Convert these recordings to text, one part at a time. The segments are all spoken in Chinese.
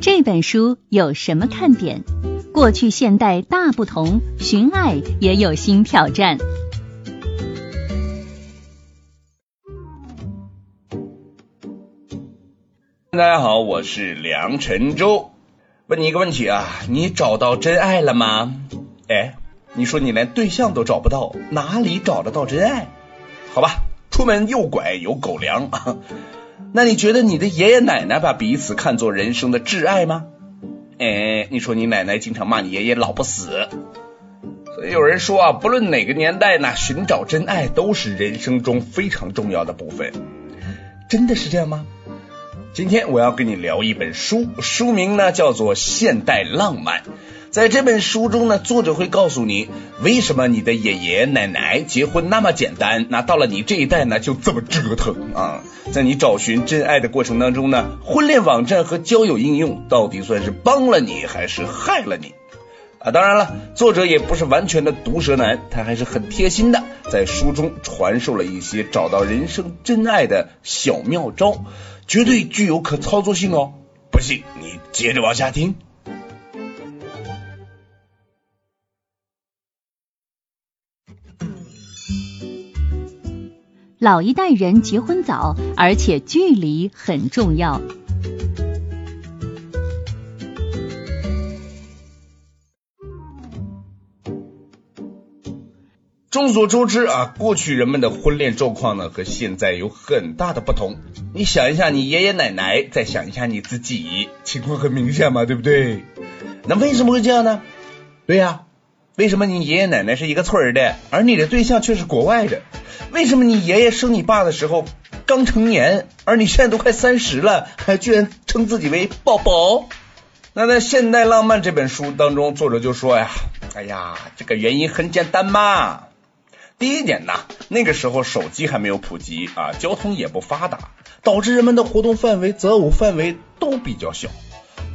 这本书有什么看点？过去现代大不同，寻爱也有新挑战。大家好，我是梁晨洲。问你一个问题啊，你找到真爱了吗？哎，你说你连对象都找不到，哪里找得到真爱？好吧，出门右拐有狗粮。那你觉得你的爷爷奶奶把彼此看作人生的挚爱吗？哎，你说你奶奶经常骂你爷爷老不死。所以有人说啊，不论哪个年代呢，寻找真爱都是人生中非常重要的部分。真的是这样吗？今天我要跟你聊一本书，书名呢叫做《现代浪漫》。在这本书中呢，作者会告诉你为什么你的爷爷奶奶结婚那么简单，那到了你这一代呢就这么折腾啊！在你找寻真爱的过程当中呢，婚恋网站和交友应用到底算是帮了你还是害了你啊？当然了，作者也不是完全的毒舌男，他还是很贴心的，在书中传授了一些找到人生真爱的小妙招，绝对具有可操作性哦！不信你接着往下听。老一代人结婚早，而且距离很重要。众所周知啊，过去人们的婚恋状况呢和现在有很大的不同。你想一下，你爷爷奶奶，再想一下你自己，情况很明显嘛，对不对？那为什么会这样呢？对呀，为什么你爷爷奶奶是一个村儿的，而你的对象却是国外的？为什么你爷爷生你爸的时候刚成年，而你现在都快三十了，还居然称自己为宝宝？那在《现代浪漫》这本书当中，作者就说呀：“哎呀，这个原因很简单嘛。第一点呢，那个时候手机还没有普及啊，交通也不发达，导致人们的活动范围、择偶范围都比较小。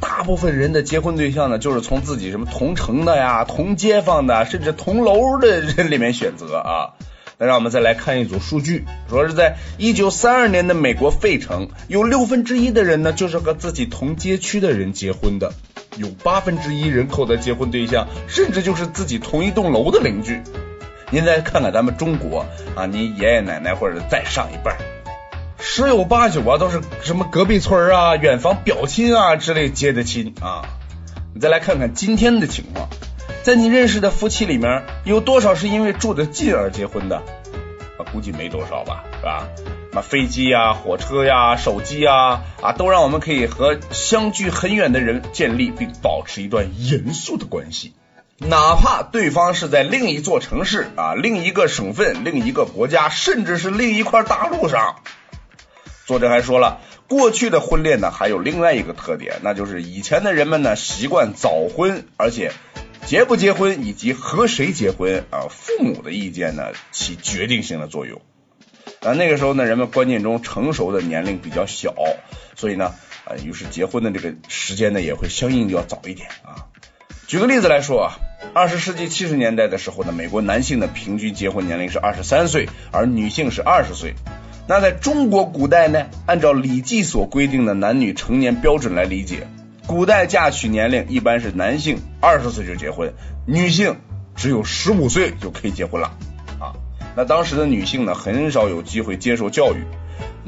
大部分人的结婚对象呢，就是从自己什么同城的呀、同街坊的，甚至同楼的人里面选择啊。”那让我们再来看一组数据，说是在一九三二年的美国费城，有六分之一的人呢就是和自己同街区的人结婚的，有八分之一人口的结婚对象甚至就是自己同一栋楼的邻居。您再看看咱们中国啊，您爷爷奶奶或者再上一辈，十有八九啊都是什么隔壁村啊、远房表亲啊之类结的亲啊。你再来看看今天的情况。在你认识的夫妻里面，有多少是因为住得近而结婚的？啊，估计没多少吧，是吧？那飞机呀、火车呀、手机呀，啊，都让我们可以和相距很远的人建立并保持一段严肃的关系，哪怕对方是在另一座城市啊、另一个省份、另一个国家，甚至是另一块大陆上。作者还说了，过去的婚恋呢，还有另外一个特点，那就是以前的人们呢习惯早婚，而且。结不结婚以及和谁结婚啊，父母的意见呢起决定性的作用。啊，那个时候呢，人们观念中成熟的年龄比较小，所以呢，啊，于是结婚的这个时间呢也会相应要早一点啊。举个例子来说啊，二十世纪七十年代的时候呢，美国男性的平均结婚年龄是二十三岁，而女性是二十岁。那在中国古代呢，按照《礼记》所规定的男女成年标准来理解。古代嫁娶年龄一般是男性二十岁就结婚，女性只有十五岁就可以结婚了啊。那当时的女性呢，很少有机会接受教育。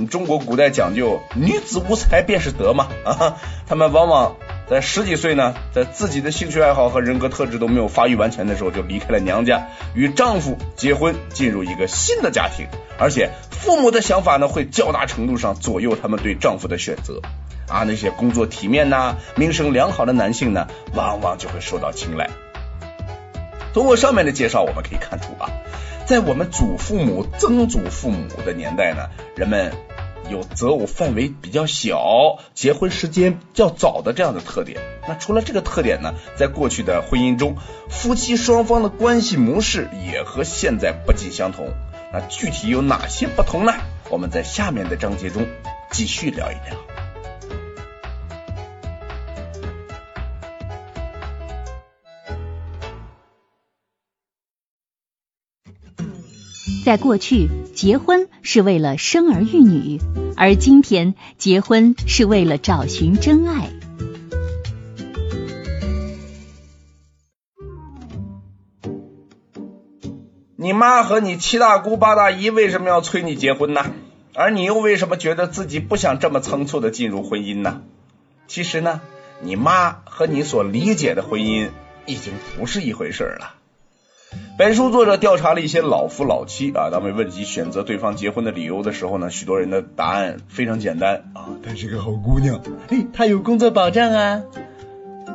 中国古代讲究女子无才便是德嘛啊，他们往往在十几岁呢，在自己的兴趣爱好和人格特质都没有发育完全的时候，就离开了娘家，与丈夫结婚，进入一个新的家庭，而且父母的想法呢，会较大程度上左右他们对丈夫的选择。啊，那些工作体面呐、名声良好的男性呢，往往就会受到青睐。通过上面的介绍，我们可以看出啊，在我们祖父母、曾祖父母的年代呢，人们有择偶范围比较小、结婚时间较早的这样的特点。那除了这个特点呢，在过去的婚姻中，夫妻双方的关系模式也和现在不尽相同。那具体有哪些不同呢？我们在下面的章节中继续聊一聊。在过去，结婚是为了生儿育女，而今天，结婚是为了找寻真爱。你妈和你七大姑八大姨为什么要催你结婚呢？而你又为什么觉得自己不想这么仓促的进入婚姻呢？其实呢，你妈和你所理解的婚姻已经不是一回事了。本书作者调查了一些老夫老妻啊，当被问及选择对方结婚的理由的时候呢，许多人的答案非常简单啊，她是个好姑娘，嘿，她有工作保障啊。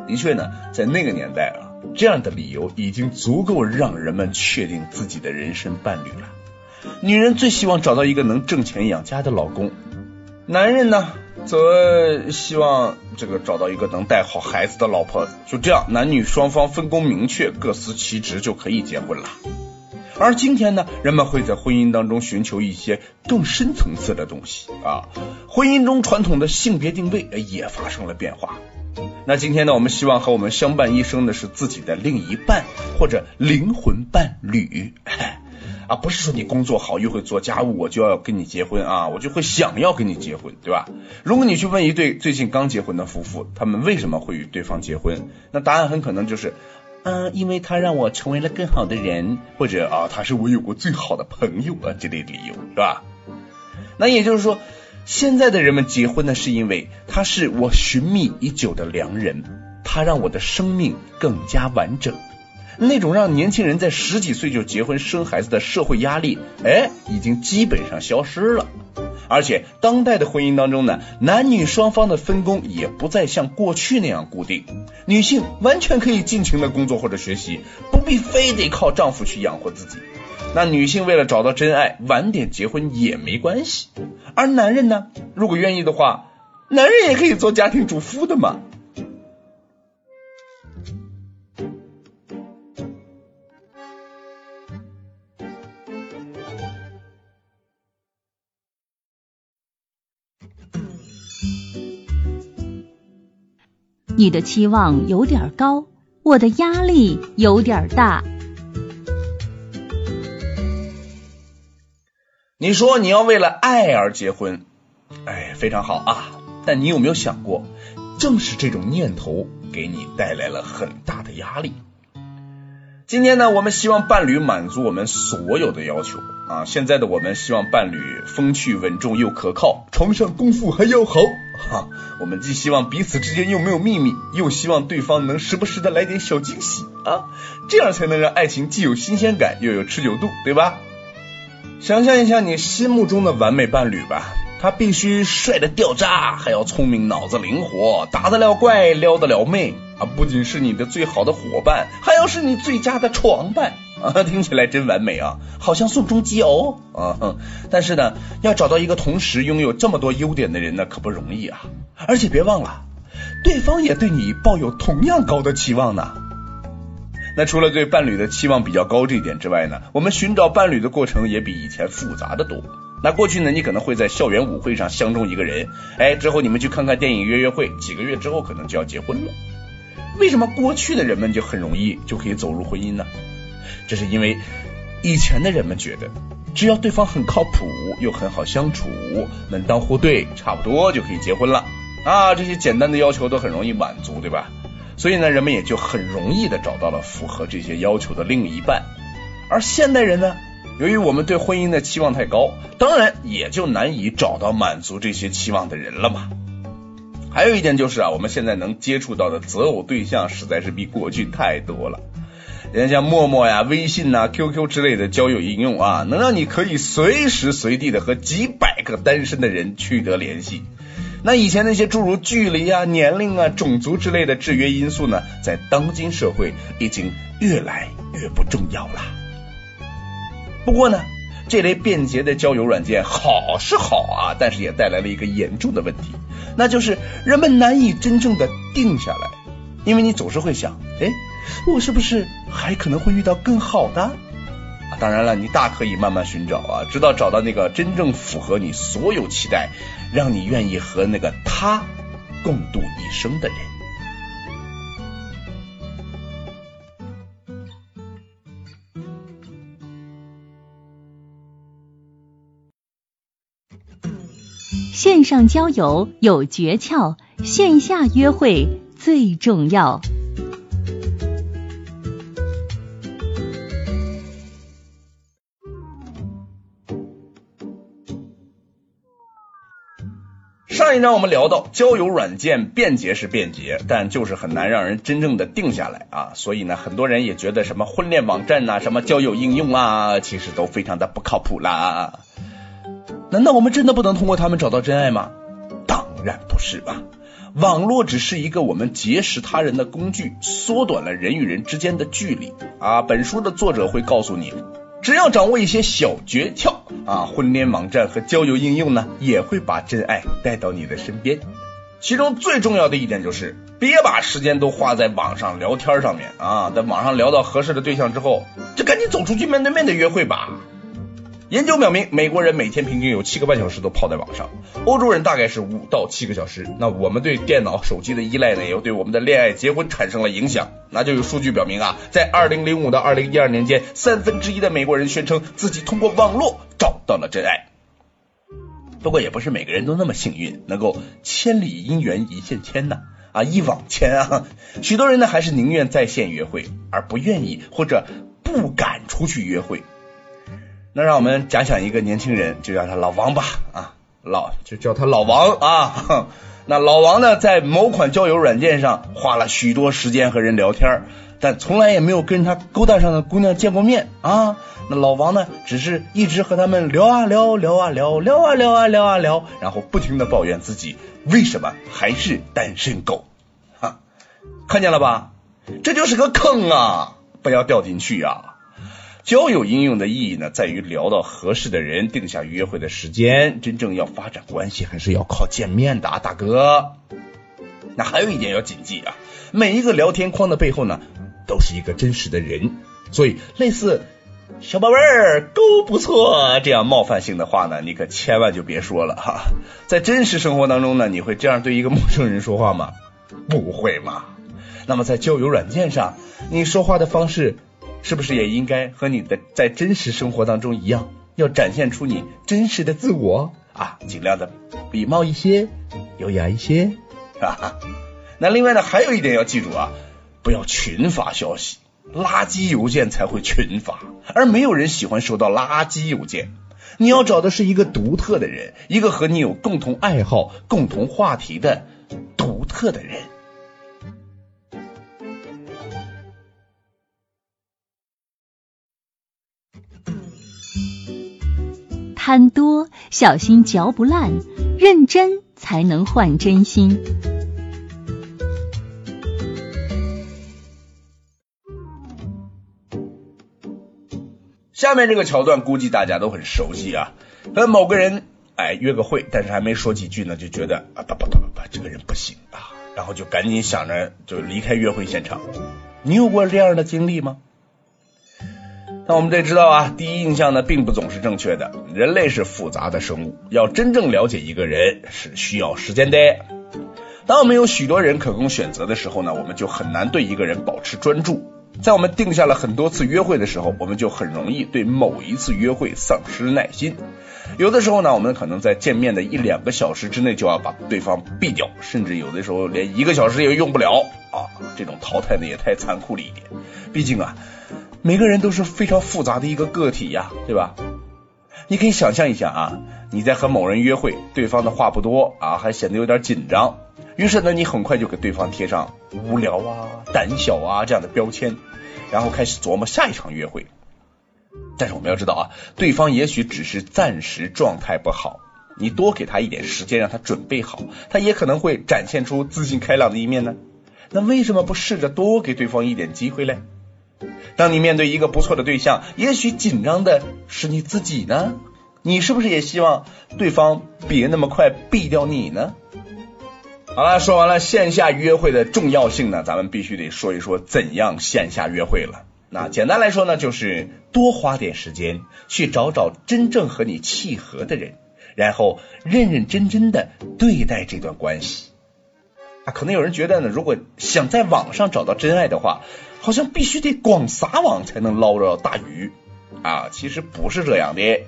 的确呢，在那个年代啊，这样的理由已经足够让人们确定自己的人生伴侣了。女人最希望找到一个能挣钱养家的老公，男人呢？则希望这个找到一个能带好孩子的老婆，就这样，男女双方分工明确，各司其职就可以结婚了。而今天呢，人们会在婚姻当中寻求一些更深层次的东西啊，婚姻中传统的性别定位也发生了变化。那今天呢，我们希望和我们相伴一生的是自己的另一半或者灵魂伴侣。啊，不是说你工作好又会做家务，我就要跟你结婚啊，我就会想要跟你结婚，对吧？如果你去问一对最近刚结婚的夫妇，他们为什么会与对方结婚？那答案很可能就是，嗯，因为他让我成为了更好的人，或者啊，他是我有过最好的朋友啊这类理由，是吧？那也就是说，现在的人们结婚呢，是因为他是我寻觅已久的良人，他让我的生命更加完整。那种让年轻人在十几岁就结婚生孩子的社会压力，哎，已经基本上消失了。而且，当代的婚姻当中呢，男女双方的分工也不再像过去那样固定，女性完全可以尽情的工作或者学习，不必非得靠丈夫去养活自己。那女性为了找到真爱，晚点结婚也没关系。而男人呢，如果愿意的话，男人也可以做家庭主妇的嘛。你的期望有点高，我的压力有点大。你说你要为了爱而结婚，哎，非常好啊。但你有没有想过，正是这种念头给你带来了很大的压力？今天呢，我们希望伴侣满足我们所有的要求啊。现在的我们希望伴侣风趣稳重又可靠，床上功夫还要好。哈，我们既希望彼此之间又没有秘密，又希望对方能时不时的来点小惊喜啊，这样才能让爱情既有新鲜感又有持久度，对吧？想象一下你心目中的完美伴侣吧，他必须帅的掉渣，还要聪明，脑子灵活，打得了怪，撩得了妹。啊，不仅是你的最好的伙伴，还要是你最佳的床伴 啊！听起来真完美啊，好像宋仲基哦啊！但是呢，要找到一个同时拥有这么多优点的人呢，可不容易啊！而且别忘了，对方也对你抱有同样高的期望呢。那除了对伴侣的期望比较高这一点之外呢，我们寻找伴侣的过程也比以前复杂的多。那过去呢，你可能会在校园舞会上相中一个人，哎，之后你们去看看电影约约会，几个月之后可能就要结婚了。为什么过去的人们就很容易就可以走入婚姻呢？这是因为以前的人们觉得，只要对方很靠谱又很好相处，门当户对，差不多就可以结婚了啊。这些简单的要求都很容易满足，对吧？所以呢，人们也就很容易的找到了符合这些要求的另一半。而现代人呢，由于我们对婚姻的期望太高，当然也就难以找到满足这些期望的人了嘛。还有一点就是啊，我们现在能接触到的择偶对象实在是比过去太多了。人家像陌陌呀、微信呐、QQ 之类的交友应用啊，能让你可以随时随地的和几百个单身的人取得联系。那以前那些诸如距离啊、年龄啊、种族之类的制约因素呢，在当今社会已经越来越不重要了。不过呢，这类便捷的交友软件好是好啊，但是也带来了一个严重的问题。那就是人们难以真正的定下来，因为你总是会想，哎，我是不是还可能会遇到更好的？当然了你大可以慢慢寻找啊直到找到那个真正符合你所有期待让你愿意和那个他共度一生的人。线上交友有诀窍线下约会最重要。上一章我们聊到，交友软件便捷是便捷，但就是很难让人真正的定下来啊。所以呢，很多人也觉得什么婚恋网站呐、什么交友应用啊，其实都非常的不靠谱啦。难道我们真的不能通过他们找到真爱吗？当然不是吧。网络只是一个我们结识他人的工具，缩短了人与人之间的距离啊。本书的作者会告诉你。只要掌握一些小诀窍啊，婚恋网站和交友应用呢，也会把真爱带到你的身边。其中最重要的一点就是，别把时间都花在网上聊天上面啊，在网上聊到合适的对象之后，就赶紧走出去面对面的约会吧。研究表明，美国人每天平均有七个半小时都泡在网上，欧洲人大概是五到七个小时。那我们对电脑、手机的依赖呢，也对我们的恋爱、结婚产生了影响。那就有数据表明啊，在二零零五到二零一二年间，三分之一的美国人宣称自己通过网络找到了真爱。不过也不是每个人都那么幸运，能够千里姻缘一线牵呐啊一网牵啊。许多人呢，还是宁愿在线约会，而不愿意或者不敢出去约会。那让我们假想一个年轻人，就叫他老王吧啊，老就叫他老王啊。那老王呢，在某款交友软件上花了许多时间和人聊天，但从来也没有跟他勾搭上的姑娘见过面啊。那老王呢，只是一直和他们聊啊聊，聊啊聊，聊啊聊啊聊啊聊，然后不停的抱怨自己为什么还是单身狗。哈，看见了吧？这就是个坑啊，不要掉进去呀。交友应用的意义呢，在于聊到合适的人，定下约会的时间。真正要发展关系，还是要靠见面的啊，大哥。那还有一点要谨记啊，每一个聊天框的背后呢，都是一个真实的人。所以，类似“小宝贝儿，够不错”这样冒犯性的话呢，你可千万就别说了哈。在真实生活当中呢，你会这样对一个陌生人说话吗？不会嘛。那么在交友软件上，你说话的方式。是不是也应该和你的在真实生活当中一样，要展现出你真实的自我啊，尽量的礼貌一些，优雅一些，哈哈。那另外呢，还有一点要记住啊，不要群发消息，垃圾邮件才会群发，而没有人喜欢收到垃圾邮件。你要找的是一个独特的人，一个和你有共同爱好、共同话题的独特的人。贪多，小心嚼不烂；认真才能换真心。下面这个桥段估计大家都很熟悉啊，和某个人哎约个会，但是还没说几句呢，就觉得啊不不不不不，这个人不行啊，然后就赶紧想着就离开约会现场。你有过这样的经历吗？那我们得知道啊，第一印象呢并不总是正确的。人类是复杂的生物，要真正了解一个人是需要时间的。当我们有许多人可供选择的时候呢，我们就很难对一个人保持专注。在我们定下了很多次约会的时候，我们就很容易对某一次约会丧失耐心。有的时候呢，我们可能在见面的一两个小时之内就要把对方毙掉，甚至有的时候连一个小时也用不了啊！这种淘汰呢也太残酷了一点。毕竟啊。每个人都是非常复杂的一个个体呀，对吧？你可以想象一下啊，你在和某人约会，对方的话不多啊，还显得有点紧张，于是呢，你很快就给对方贴上无聊啊、胆小啊这样的标签，然后开始琢磨下一场约会。但是我们要知道啊，对方也许只是暂时状态不好，你多给他一点时间，让他准备好，他也可能会展现出自信开朗的一面呢。那为什么不试着多给对方一点机会嘞？当你面对一个不错的对象，也许紧张的是你自己呢。你是不是也希望对方别那么快毙掉你呢？好了，说完了线下约会的重要性呢，咱们必须得说一说怎样线下约会了。那简单来说呢，就是多花点时间去找找真正和你契合的人，然后认认真真的对待这段关系。啊，可能有人觉得呢，如果想在网上找到真爱的话，好像必须得广撒网才能捞着大鱼啊！其实不是这样的。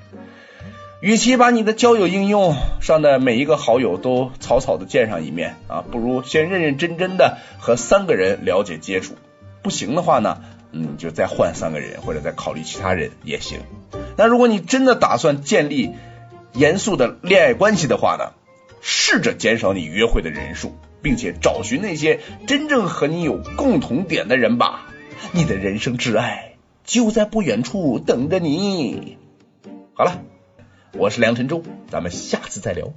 与其把你的交友应用上的每一个好友都草草的见上一面啊，不如先认认真真的和三个人了解接触。不行的话呢，嗯，就再换三个人，或者再考虑其他人也行。那如果你真的打算建立严肃的恋爱关系的话呢，试着减少你约会的人数，并且找寻那些真正和你有共同点的人吧。你的人生挚爱就在不远处等着你。好了。我是梁晨洲，咱们下次再聊。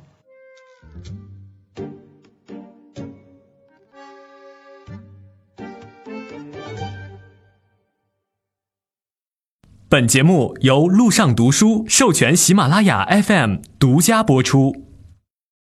本节目由路上读书授权喜马拉雅 FM 独家播出。